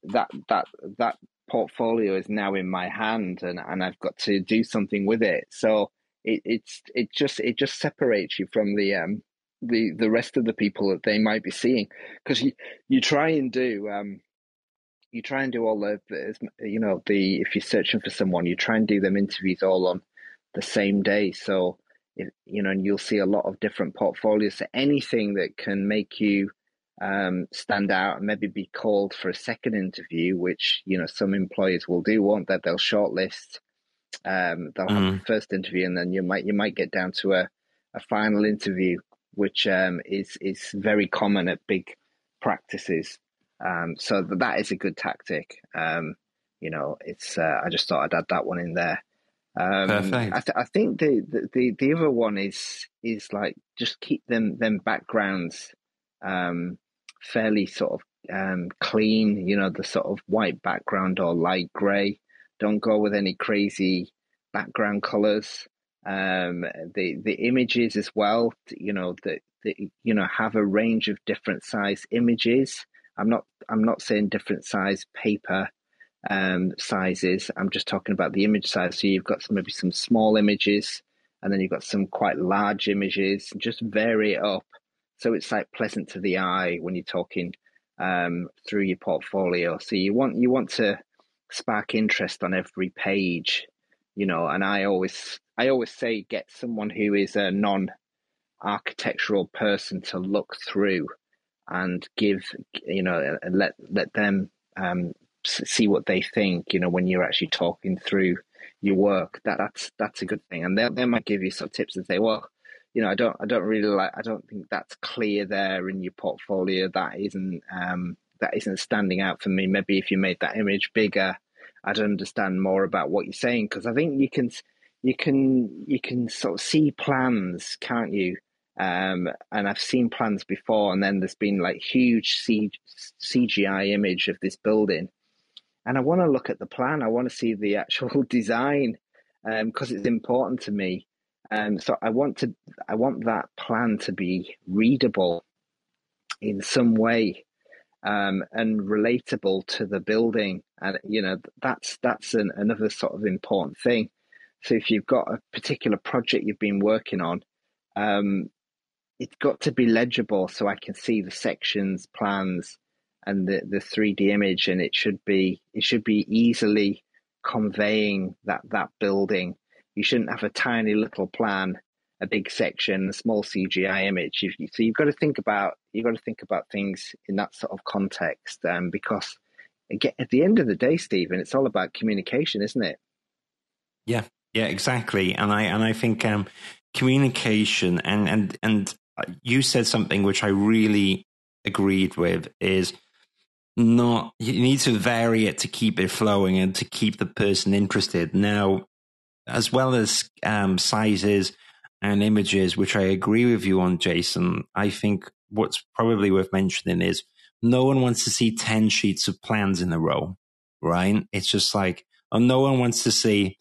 that that that portfolio is now in my hand, and and I've got to do something with it. So it it's it just it just separates you from the um the the rest of the people that they might be seeing. Because you you try and do um you try and do all the, you know the if you're searching for someone you try and do them interviews all on the same day. So if, you know and you'll see a lot of different portfolios. So anything that can make you um, stand out and maybe be called for a second interview which you know some employers will do won't that they'll shortlist um, they'll mm. have the first interview and then you might you might get down to a, a final interview which um, is is very common at big practices. Um, so that is a good tactic. Um, you know, it's uh, I just thought I'd add that one in there. Um, Perfect. I, th- I think the, the the other one is is like just keep them them backgrounds um, fairly sort of um, clean. You know, the sort of white background or light grey. Don't go with any crazy background colors um, the the images as well. You know that you know have a range of different size images. I'm not I'm not saying different size paper um, sizes. I'm just talking about the image size. So you've got some, maybe some small images, and then you've got some quite large images. Just vary it up so it's like pleasant to the eye when you're talking um, through your portfolio. So you want you want to spark interest on every page, you know. And I always I always say get someone who is a non architectural person to look through and give you know let let them um, see what they think you know when you're actually talking through your work. That that's that's a good thing. And they they might give you some tips and say well you know I don't I don't really like I don't think that's clear there in your portfolio. That isn't um, that isn't standing out for me. Maybe if you made that image bigger I'd understand more about what you're saying because I think you can you can you can sort of see plans, can't you? Um, and I've seen plans before, and then there's been like huge CGI image of this building, and I want to look at the plan. I want to see the actual design because um, it's important to me. Um, so I want to I want that plan to be readable in some way um, and relatable to the building, and you know that's that's an, another sort of important thing. So if you've got a particular project you've been working on, um, it's got to be legible so I can see the sections, plans, and the the three D image, and it should be it should be easily conveying that that building. You shouldn't have a tiny little plan, a big section, a small CGI image. You, so you've got to think about you've got to think about things in that sort of context, um, because again, at the end of the day, Stephen, it's all about communication, isn't it? Yeah, yeah, exactly. And I and I think um, communication and and and you said something which I really agreed with is not you need to vary it to keep it flowing and to keep the person interested now as well as um, sizes and images which i agree with you on jason i think what's probably worth mentioning is no one wants to see 10 sheets of plans in a row right it's just like oh, no one wants to see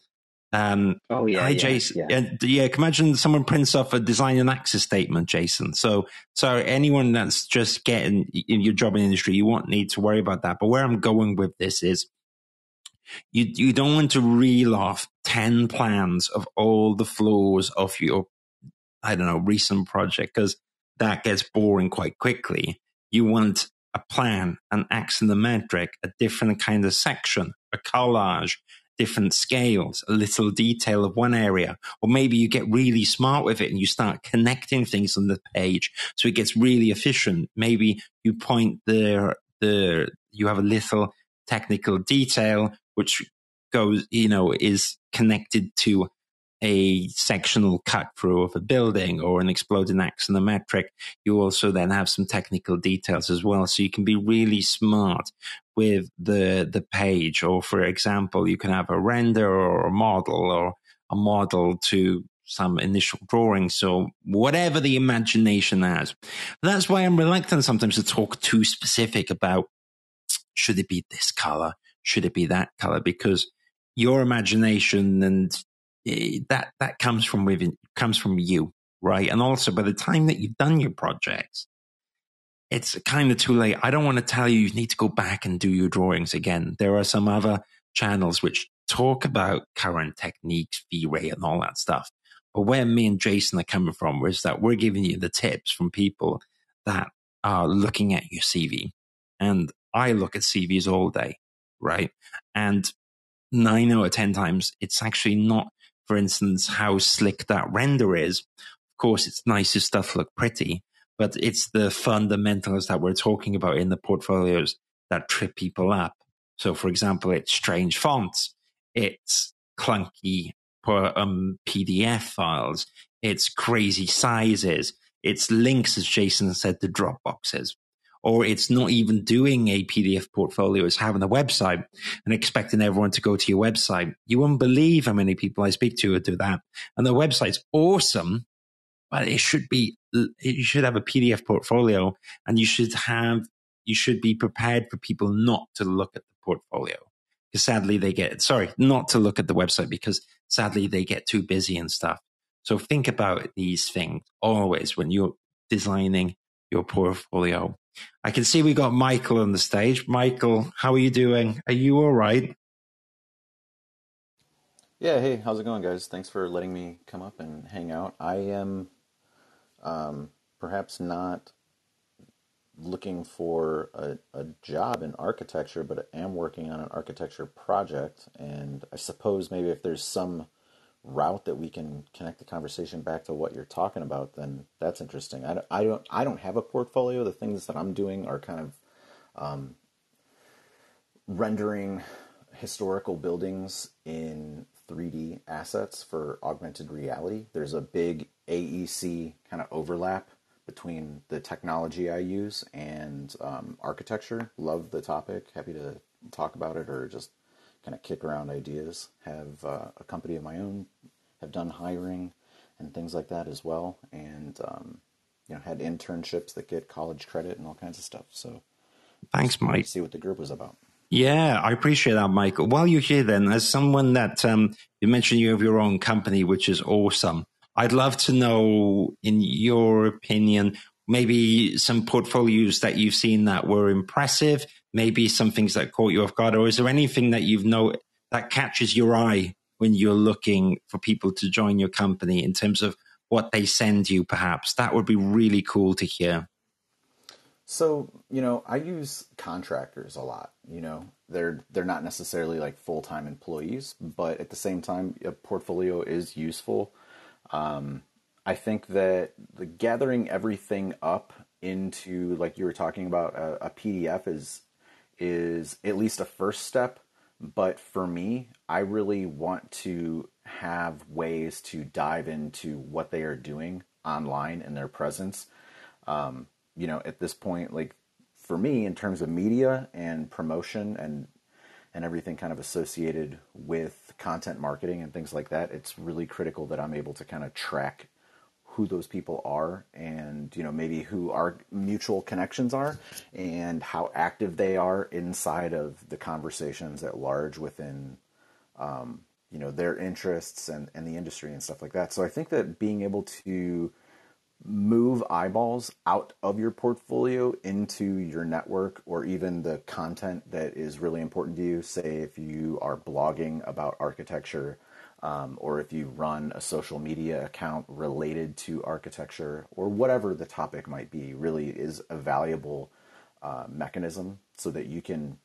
um, oh yeah, hi yeah, Jason. Yeah. yeah, imagine someone prints off a design and access statement, Jason. So, so anyone that's just getting in your job in industry, you won't need to worry about that. But where I'm going with this is, you you don't want to reel off ten plans of all the floors of your, I don't know, recent project because that gets boring quite quickly. You want a plan, an axonometric, a different kind of section, a collage, different scales, a little detail of one area, or maybe you get really smart with it and you start connecting things on the page so it gets really efficient. Maybe you point the the you have a little technical detail which goes, you know, is connected to a sectional cut through of a building or an exploding axonometric, you also then have some technical details as well. So you can be really smart with the the page. Or for example, you can have a render or a model or a model to some initial drawing. So whatever the imagination has. That's why I'm reluctant sometimes to talk too specific about should it be this color? Should it be that color? Because your imagination and Eh, that that comes from within comes from you, right? And also by the time that you've done your projects, it's kind of too late. I don't want to tell you you need to go back and do your drawings again. There are some other channels which talk about current techniques, V-Ray and all that stuff. But where me and Jason are coming from is that we're giving you the tips from people that are looking at your CV. And I look at CVs all day, right? And nine out of 10 times, it's actually not for instance, how slick that render is. Of course, it's nice if stuff look pretty, but it's the fundamentals that we're talking about in the portfolios that trip people up. So, for example, it's strange fonts, it's clunky um, PDF files, it's crazy sizes, it's links, as Jason said, to Dropboxes or it's not even doing a PDF portfolio, it's having a website and expecting everyone to go to your website. You won't believe how many people I speak to who do that. And the website's awesome, but it should be, you should have a PDF portfolio and you should have, you should be prepared for people not to look at the portfolio. Because sadly they get, sorry, not to look at the website because sadly they get too busy and stuff. So think about these things always when you're designing your portfolio. I can see we got Michael on the stage. Michael, how are you doing? Are you all right? Yeah, hey, how's it going, guys? Thanks for letting me come up and hang out. I am um, perhaps not looking for a, a job in architecture, but I am working on an architecture project, and I suppose maybe if there's some route that we can connect the conversation back to what you're talking about, then that's interesting. I, don't, I don't I don't have a portfolio. The things that I'm doing are kind of um, rendering historical buildings in 3D assets for augmented reality. There's a big AEC kind of overlap between the technology I use and um, architecture. Love the topic. Happy to talk about it or just kind of kick around ideas. Have uh, a company of my own. Have done hiring and things like that as well, and um, you know had internships that get college credit and all kinds of stuff. So thanks, Mike. See what the group was about. Yeah, I appreciate that, Michael. While you're here, then, as someone that um, you mentioned you have your own company, which is awesome. I'd love to know, in your opinion, maybe some portfolios that you've seen that were impressive, maybe some things that caught you off guard, or is there anything that you've know that catches your eye when you're looking for people to join your company in terms of what they send you, perhaps? That would be really cool to hear. So, you know, I use contractors a lot, you know. They're they're not necessarily like full-time employees, but at the same time a portfolio is useful. Um, I think that the gathering everything up into like you were talking about a, a PDF is is at least a first step, but for me, I really want to have ways to dive into what they are doing online and their presence. Um, you know, at this point, like for me, in terms of media and promotion and and everything kind of associated with content marketing and things like that, it's really critical that I'm able to kind of track who those people are and you know maybe who our mutual connections are and how active they are inside of the conversations at large within um, you know their interests and, and the industry and stuff like that so i think that being able to move eyeballs out of your portfolio into your network or even the content that is really important to you. Say, if you are blogging about architecture, um, or if you run a social media account related to architecture, or whatever the topic might be, really is a valuable uh, mechanism so that you can,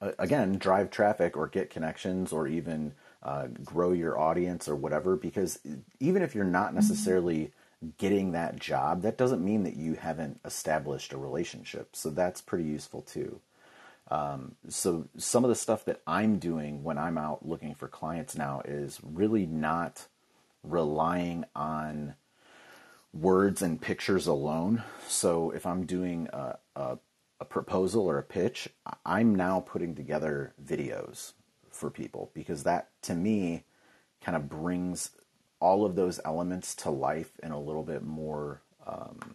uh, again, drive traffic or get connections or even uh, grow your audience or whatever. Because even if you're not necessarily getting that job, that doesn't mean that you haven't established a relationship. So that's pretty useful too. Um, so some of the stuff that I'm doing when I'm out looking for clients now is really not relying on words and pictures alone. So if I'm doing a, a, a proposal or a pitch, I'm now putting together videos for people because that to me kind of brings all of those elements to life in a little bit more um,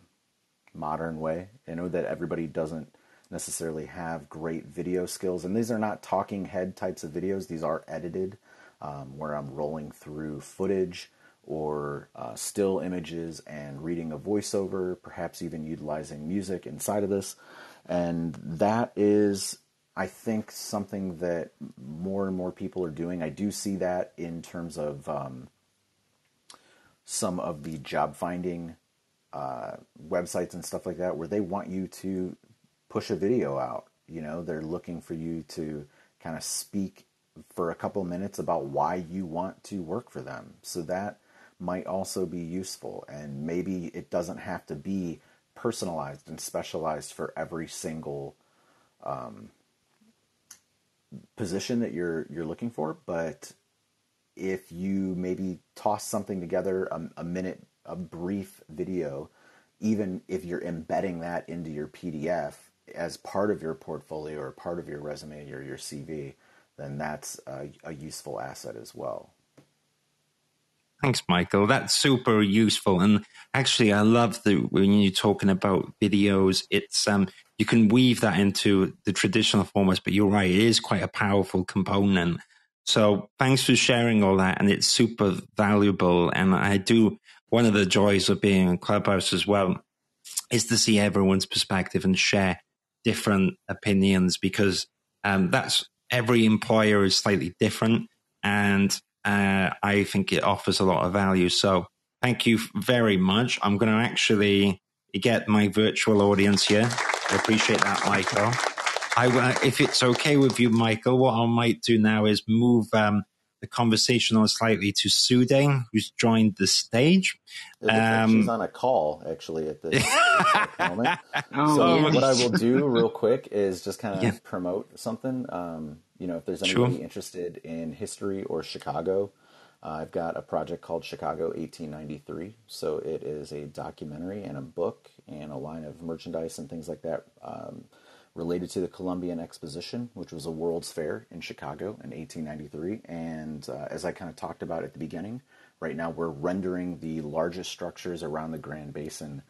modern way. I know that everybody doesn't necessarily have great video skills, and these are not talking head types of videos. These are edited, um, where I'm rolling through footage or uh, still images and reading a voiceover, perhaps even utilizing music inside of this. And that is, I think, something that more and more people are doing. I do see that in terms of um, some of the job finding uh, websites and stuff like that where they want you to push a video out. You know, they're looking for you to kind of speak for a couple minutes about why you want to work for them. So that might also be useful. And maybe it doesn't have to be personalized and specialized for every single um, position that you're you're looking for, but if you maybe toss something together a, a minute, a brief video, even if you're embedding that into your PDF as part of your portfolio or part of your resume or your CV, then that's a, a useful asset as well. Thanks, Michael. That's super useful. And actually, I love the when you're talking about videos, it's um, you can weave that into the traditional formats, but you're right, it is quite a powerful component. So thanks for sharing all that. And it's super valuable. And I do, one of the joys of being in Clubhouse as well is to see everyone's perspective and share different opinions because um, that's every employer is slightly different. And uh, I think it offers a lot of value. So thank you very much. I'm going to actually get my virtual audience here. I appreciate that, Michael. I, if it's okay with you, Michael, what I might do now is move um, the conversation on slightly to Sude, who's joined the stage. Um, she's on a call actually at this moment. Oh, so what I will do real quick is just kind of yeah. promote something. Um, you know, if there's anybody sure. interested in history or Chicago, uh, I've got a project called Chicago 1893. So it is a documentary and a book and a line of merchandise and things like that. Um, related to the Columbian Exposition, which was a World's Fair in Chicago in 1893. And uh, as I kind of talked about at the beginning, right now we're rendering the largest structures around the Grand Basin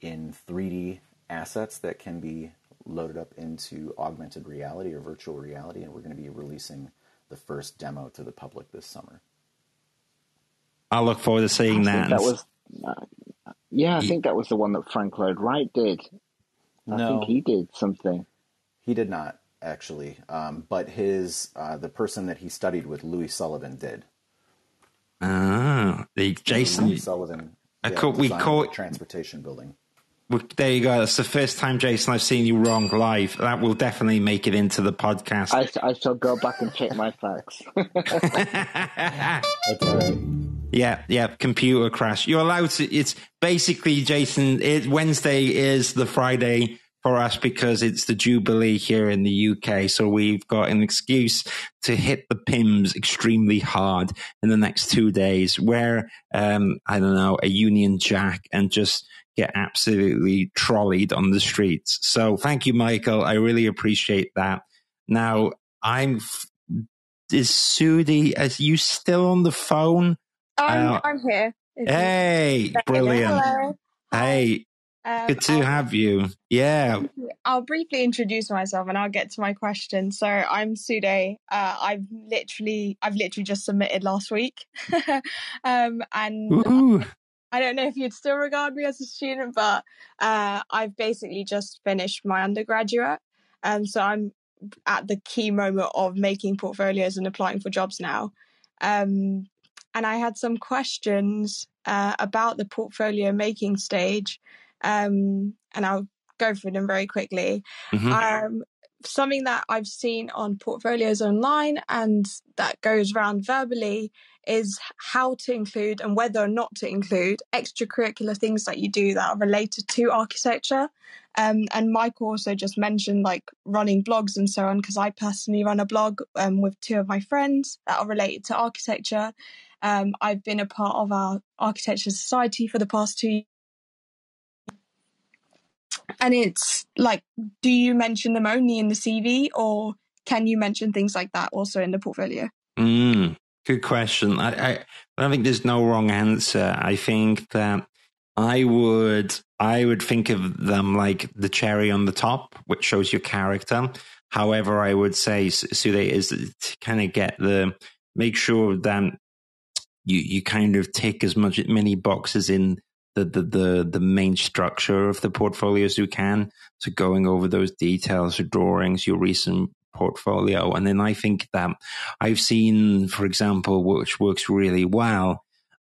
in 3D assets that can be loaded up into augmented reality or virtual reality, and we're going to be releasing the first demo to the public this summer. I look forward to seeing that. That was, uh, yeah, I think that was the one that Frank Lloyd Wright did. I no, think he did something. He did not actually, um, but his uh, the person that he studied with, Louis Sullivan, did. Ah, the Jason Louis Sullivan. I call, we call it transportation building. There you go. That's the first time, Jason, I've seen you wrong live. That will definitely make it into the podcast. I, I shall go back and check my facts. Yeah, yeah, computer crash. You're allowed to. It's basically, Jason. It, Wednesday is the Friday for us because it's the Jubilee here in the UK. So we've got an excuse to hit the Pimm's extremely hard in the next two days. Where um, I don't know a Union Jack and just get absolutely trolleyed on the streets. So thank you, Michael. I really appreciate that. Now I'm. Is Sude? Is you still on the phone? I'm, uh, I'm here. Hey, brilliant. Hello. Hey, um, good to I'll, have you. Yeah. I'll briefly introduce myself and I'll get to my question. So I'm Sude. Uh, I've literally, I've literally just submitted last week, um, and Woo-hoo. I don't know if you'd still regard me as a student, but uh, I've basically just finished my undergraduate, and so I'm at the key moment of making portfolios and applying for jobs now. Um, and I had some questions uh, about the portfolio making stage, um, and I'll go through them very quickly. Mm-hmm. Um, something that I've seen on portfolios online and that goes around verbally is how to include and whether or not to include extracurricular things that you do that are related to architecture. Um, and Mike also just mentioned like running blogs and so on, because I personally run a blog um, with two of my friends that are related to architecture. Um, I've been a part of our architecture society for the past two years. and it's like, do you mention them only in the CV or can you mention things like that also in the portfolio? Mm, good question. I, I, I don't think there's no wrong answer. I think that I would I would think of them like the cherry on the top, which shows your character. However, I would say Sude is to kind of get the make sure that you you kind of tick as much many boxes in the, the, the, the main structure of the portfolio as you can. So going over those details, your drawings, your recent portfolio. And then I think that I've seen, for example, which works really well,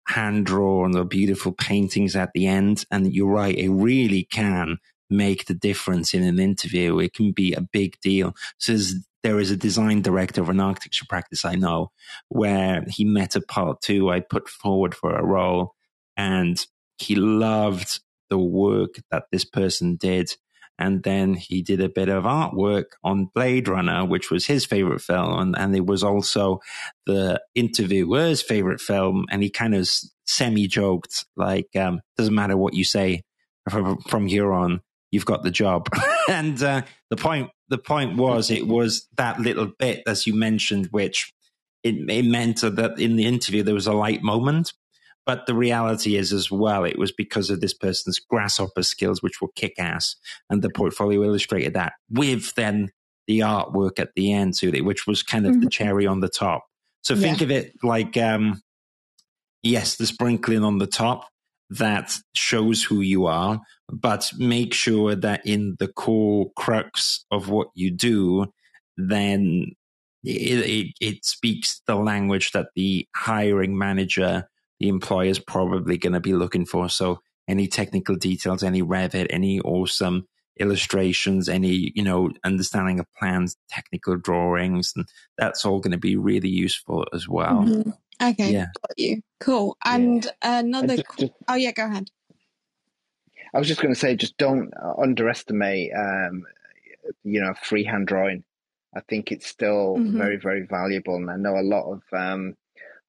hand drawn or beautiful paintings at the end. And you're right, it really can make the difference in an interview. It can be a big deal. So there is a design director of an architecture practice I know where he met a part two I put forward for a role and he loved the work that this person did. And then he did a bit of artwork on Blade Runner, which was his favorite film. And, and it was also the interviewer's favorite film. And he kind of semi joked, like, um, doesn't matter what you say from, from here on, you've got the job. and uh, the point, the point was, it was that little bit, as you mentioned, which it, it meant that in the interview there was a light moment but the reality is, as well, it was because of this person's grasshopper skills, which were kick ass. And the portfolio illustrated that with then the artwork at the end to it, which was kind of mm-hmm. the cherry on the top. So yeah. think of it like, um, yes, the sprinkling on the top that shows who you are, but make sure that in the core crux of what you do, then it, it, it speaks the language that the hiring manager the employer is probably going to be looking for. So any technical details, any Revit, any awesome illustrations, any, you know, understanding of plans, technical drawings, and that's all going to be really useful as well. Mm-hmm. Okay, yeah. got you. Cool. And yeah. another. Just, just, oh yeah, go ahead. I was just going to say, just don't underestimate, um, you know, freehand drawing. I think it's still mm-hmm. very, very valuable, and I know a lot of um,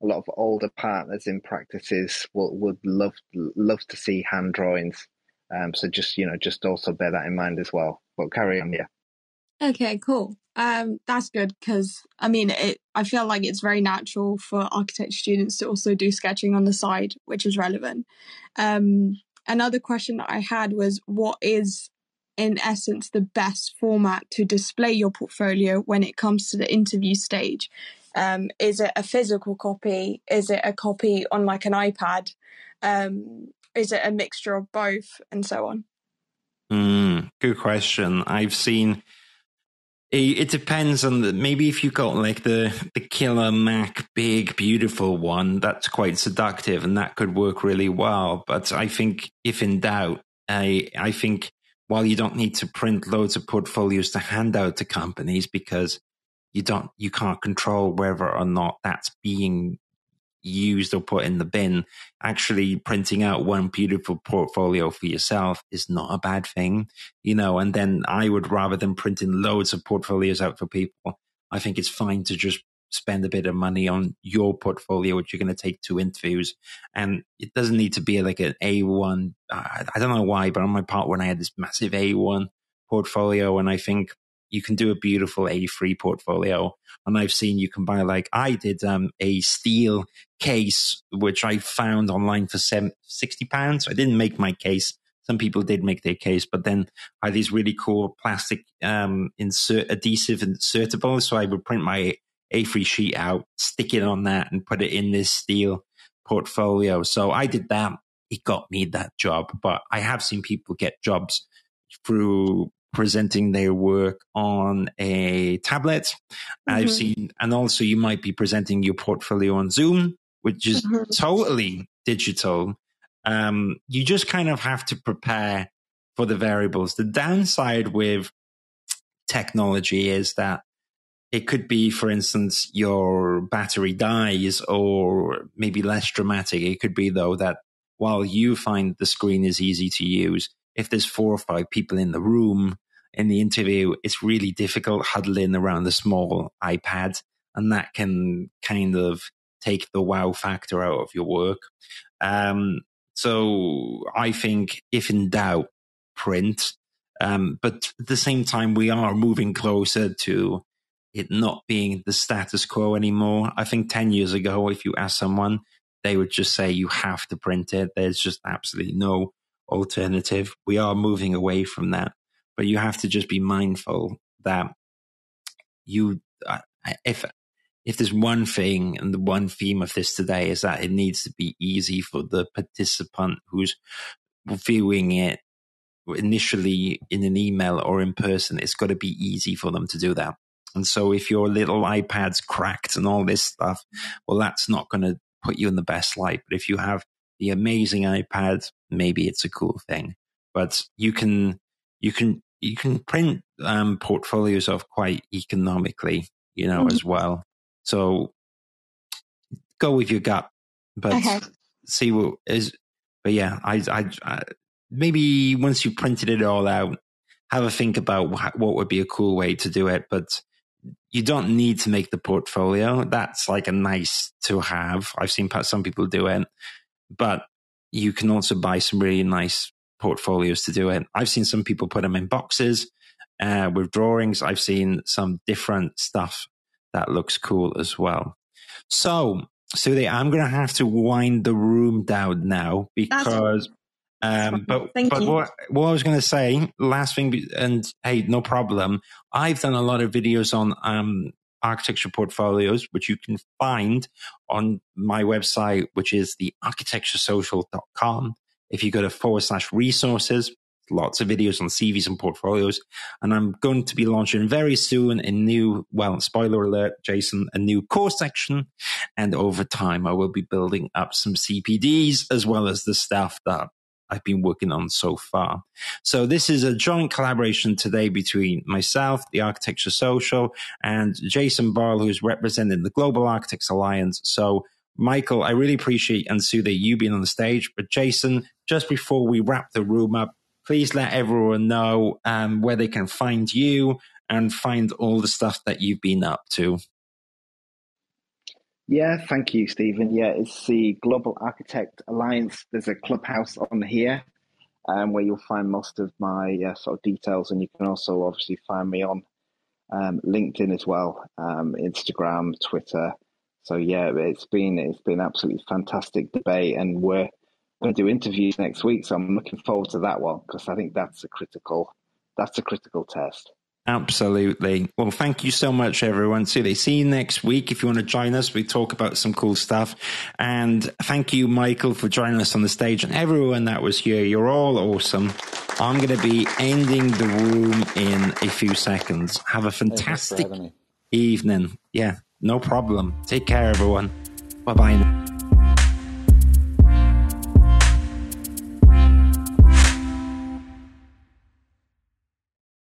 a lot of older partners in practices will, would love love to see hand drawings. Um, so just you know, just also bear that in mind as well. But carry on, yeah. Okay, cool. Um, that's good because I mean, it. I feel like it's very natural for architecture students to also do sketching on the side, which is relevant. Um, another question that I had was, what is in essence, the best format to display your portfolio when it comes to the interview stage? Um, is it a physical copy? Is it a copy on like an iPad? Um, is it a mixture of both, and so on? Mm, good question. I've seen. It depends on the maybe if you got like the the killer Mac big beautiful one that's quite seductive and that could work really well. But I think if in doubt, I I think while you don't need to print loads of portfolios to hand out to companies because you don't you can't control whether or not that's being used or put in the bin, actually printing out one beautiful portfolio for yourself is not a bad thing, you know. And then I would rather than printing loads of portfolios out for people, I think it's fine to just spend a bit of money on your portfolio, which you're going to take to interviews. And it doesn't need to be like an A1. I don't know why, but on my part, when I had this massive A1 portfolio, and I think you can do a beautiful A3 portfolio. And I've seen you can buy like I did um, a steel case, which I found online for 60 pounds. I didn't make my case. Some people did make their case, but then I had these really cool plastic um, insert adhesive insertable. So I would print my A3 sheet out, stick it on that, and put it in this steel portfolio. So I did that. It got me that job, but I have seen people get jobs through presenting their work on a tablet. Mm-hmm. I've seen, and also you might be presenting your portfolio on Zoom, which is mm-hmm. totally digital. Um, you just kind of have to prepare for the variables. The downside with technology is that it could be, for instance, your battery dies, or maybe less dramatic. It could be, though, that while you find the screen is easy to use, if there's four or five people in the room in the interview, it's really difficult huddling around a small iPad, and that can kind of take the wow factor out of your work. Um, so I think if in doubt, print. Um, but at the same time, we are moving closer to it not being the status quo anymore. I think 10 years ago, if you ask someone, they would just say you have to print it. There's just absolutely no alternative. We are moving away from that, but you have to just be mindful that you, if if there's one thing and the one theme of this today is that it needs to be easy for the participant who's viewing it initially in an email or in person, it's got to be easy for them to do that. And so if your little iPad's cracked and all this stuff, well, that's not going to put you in the best light. But if you have the amazing iPad, maybe it's a cool thing. But you can you can you can print um, portfolios off quite economically, you know, mm-hmm. as well. So go with your gut, but okay. see what is. But yeah, I, I, I maybe once you printed it all out, have a think about what would be a cool way to do it. But you don't need to make the portfolio. That's like a nice to have. I've seen some people do it, but you can also buy some really nice portfolios to do it. I've seen some people put them in boxes uh, with drawings. I've seen some different stuff that looks cool as well. So, Sude, I'm going to have to wind the room down now because um, but Thank but. What, what I was going to say, last thing, and hey, no problem. I've done a lot of videos on um, architecture portfolios, which you can find on my website, which is the architecturesocial.com. If you go to forward slash resources, lots of videos on CVs and portfolios. And I'm going to be launching very soon a new, well, spoiler alert, Jason, a new course section. And over time, I will be building up some CPDs as well as the stuff that I've been working on so far. So this is a joint collaboration today between myself, the Architecture Social, and Jason Boyle, who's representing the Global Architects Alliance. So Michael, I really appreciate and Sue that you being on the stage. But Jason, just before we wrap the room up, please let everyone know um, where they can find you and find all the stuff that you've been up to. Yeah, thank you, Stephen. Yeah, it's the Global Architect Alliance. There's a clubhouse on here um, where you'll find most of my uh, sort of details, and you can also obviously find me on um, LinkedIn as well, um, Instagram, Twitter. So yeah, it's been it's been absolutely fantastic debate, and we're going to do interviews next week. So I'm looking forward to that one because I think that's a critical that's a critical test. Absolutely. Well, thank you so much, everyone. See, they see you next week. If you want to join us, we talk about some cool stuff. And thank you, Michael, for joining us on the stage and everyone that was here. You're all awesome. I'm going to be ending the room in a few seconds. Have a fantastic evening. Yeah, no problem. Take care, everyone. Bye bye.